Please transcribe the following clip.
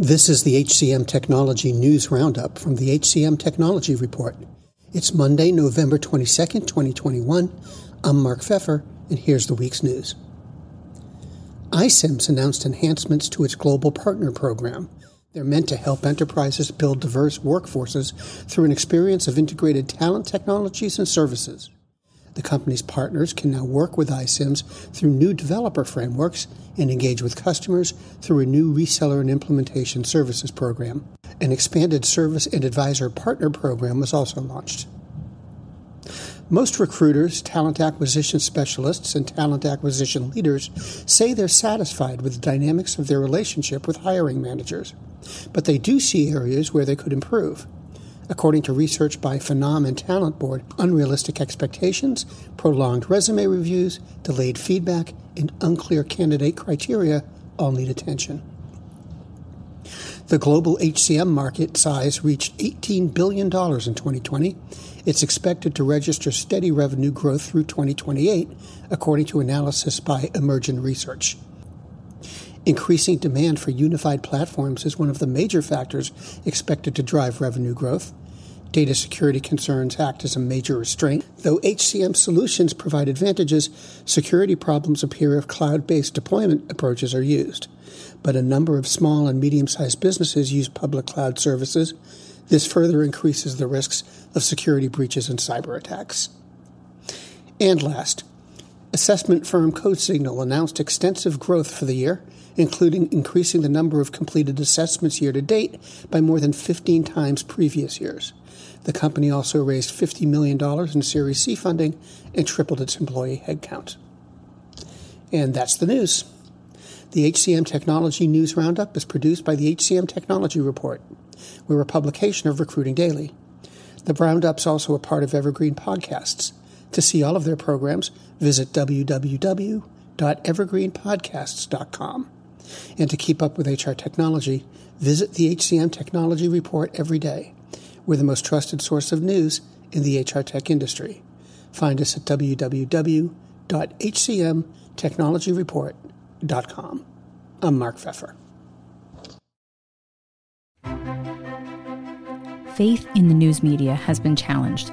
This is the HCM Technology News Roundup from the HCM Technology Report. It's Monday, November 22nd, 2021. I'm Mark Feffer, and here's the week's news. iCIMS announced enhancements to its global partner program. They're meant to help enterprises build diverse workforces through an experience of integrated talent technologies and services. The company's partners can now work with iCIMS through new developer frameworks and engage with customers through a new reseller and implementation services program. An expanded service and advisor partner program was also launched. Most recruiters, talent acquisition specialists, and talent acquisition leaders say they're satisfied with the dynamics of their relationship with hiring managers, but they do see areas where they could improve according to research by Phenom and Talent Board, unrealistic expectations, prolonged resume reviews, delayed feedback, and unclear candidate criteria all need attention. The global HCM market size reached $18 billion in 2020. It's expected to register steady revenue growth through 2028, according to analysis by Emergen Research. Increasing demand for unified platforms is one of the major factors expected to drive revenue growth. Data security concerns act as a major restraint. Though HCM solutions provide advantages, security problems appear if cloud based deployment approaches are used. But a number of small and medium sized businesses use public cloud services. This further increases the risks of security breaches and cyber attacks. And last, assessment firm CodeSignal announced extensive growth for the year including increasing the number of completed assessments year to date by more than 15 times previous years. The company also raised $50 million in Series C funding and tripled its employee headcount. And that's the news. The HCM Technology News Roundup is produced by the HCM Technology Report. We're a publication of Recruiting Daily. The Roundup's also a part of Evergreen Podcasts. To see all of their programs, visit www.evergreenpodcasts.com. And to keep up with HR technology, visit the HCM Technology Report every day. We're the most trusted source of news in the HR tech industry. Find us at www.hcmtechnologyreport.com. I'm Mark Feffer. Faith in the news media has been challenged,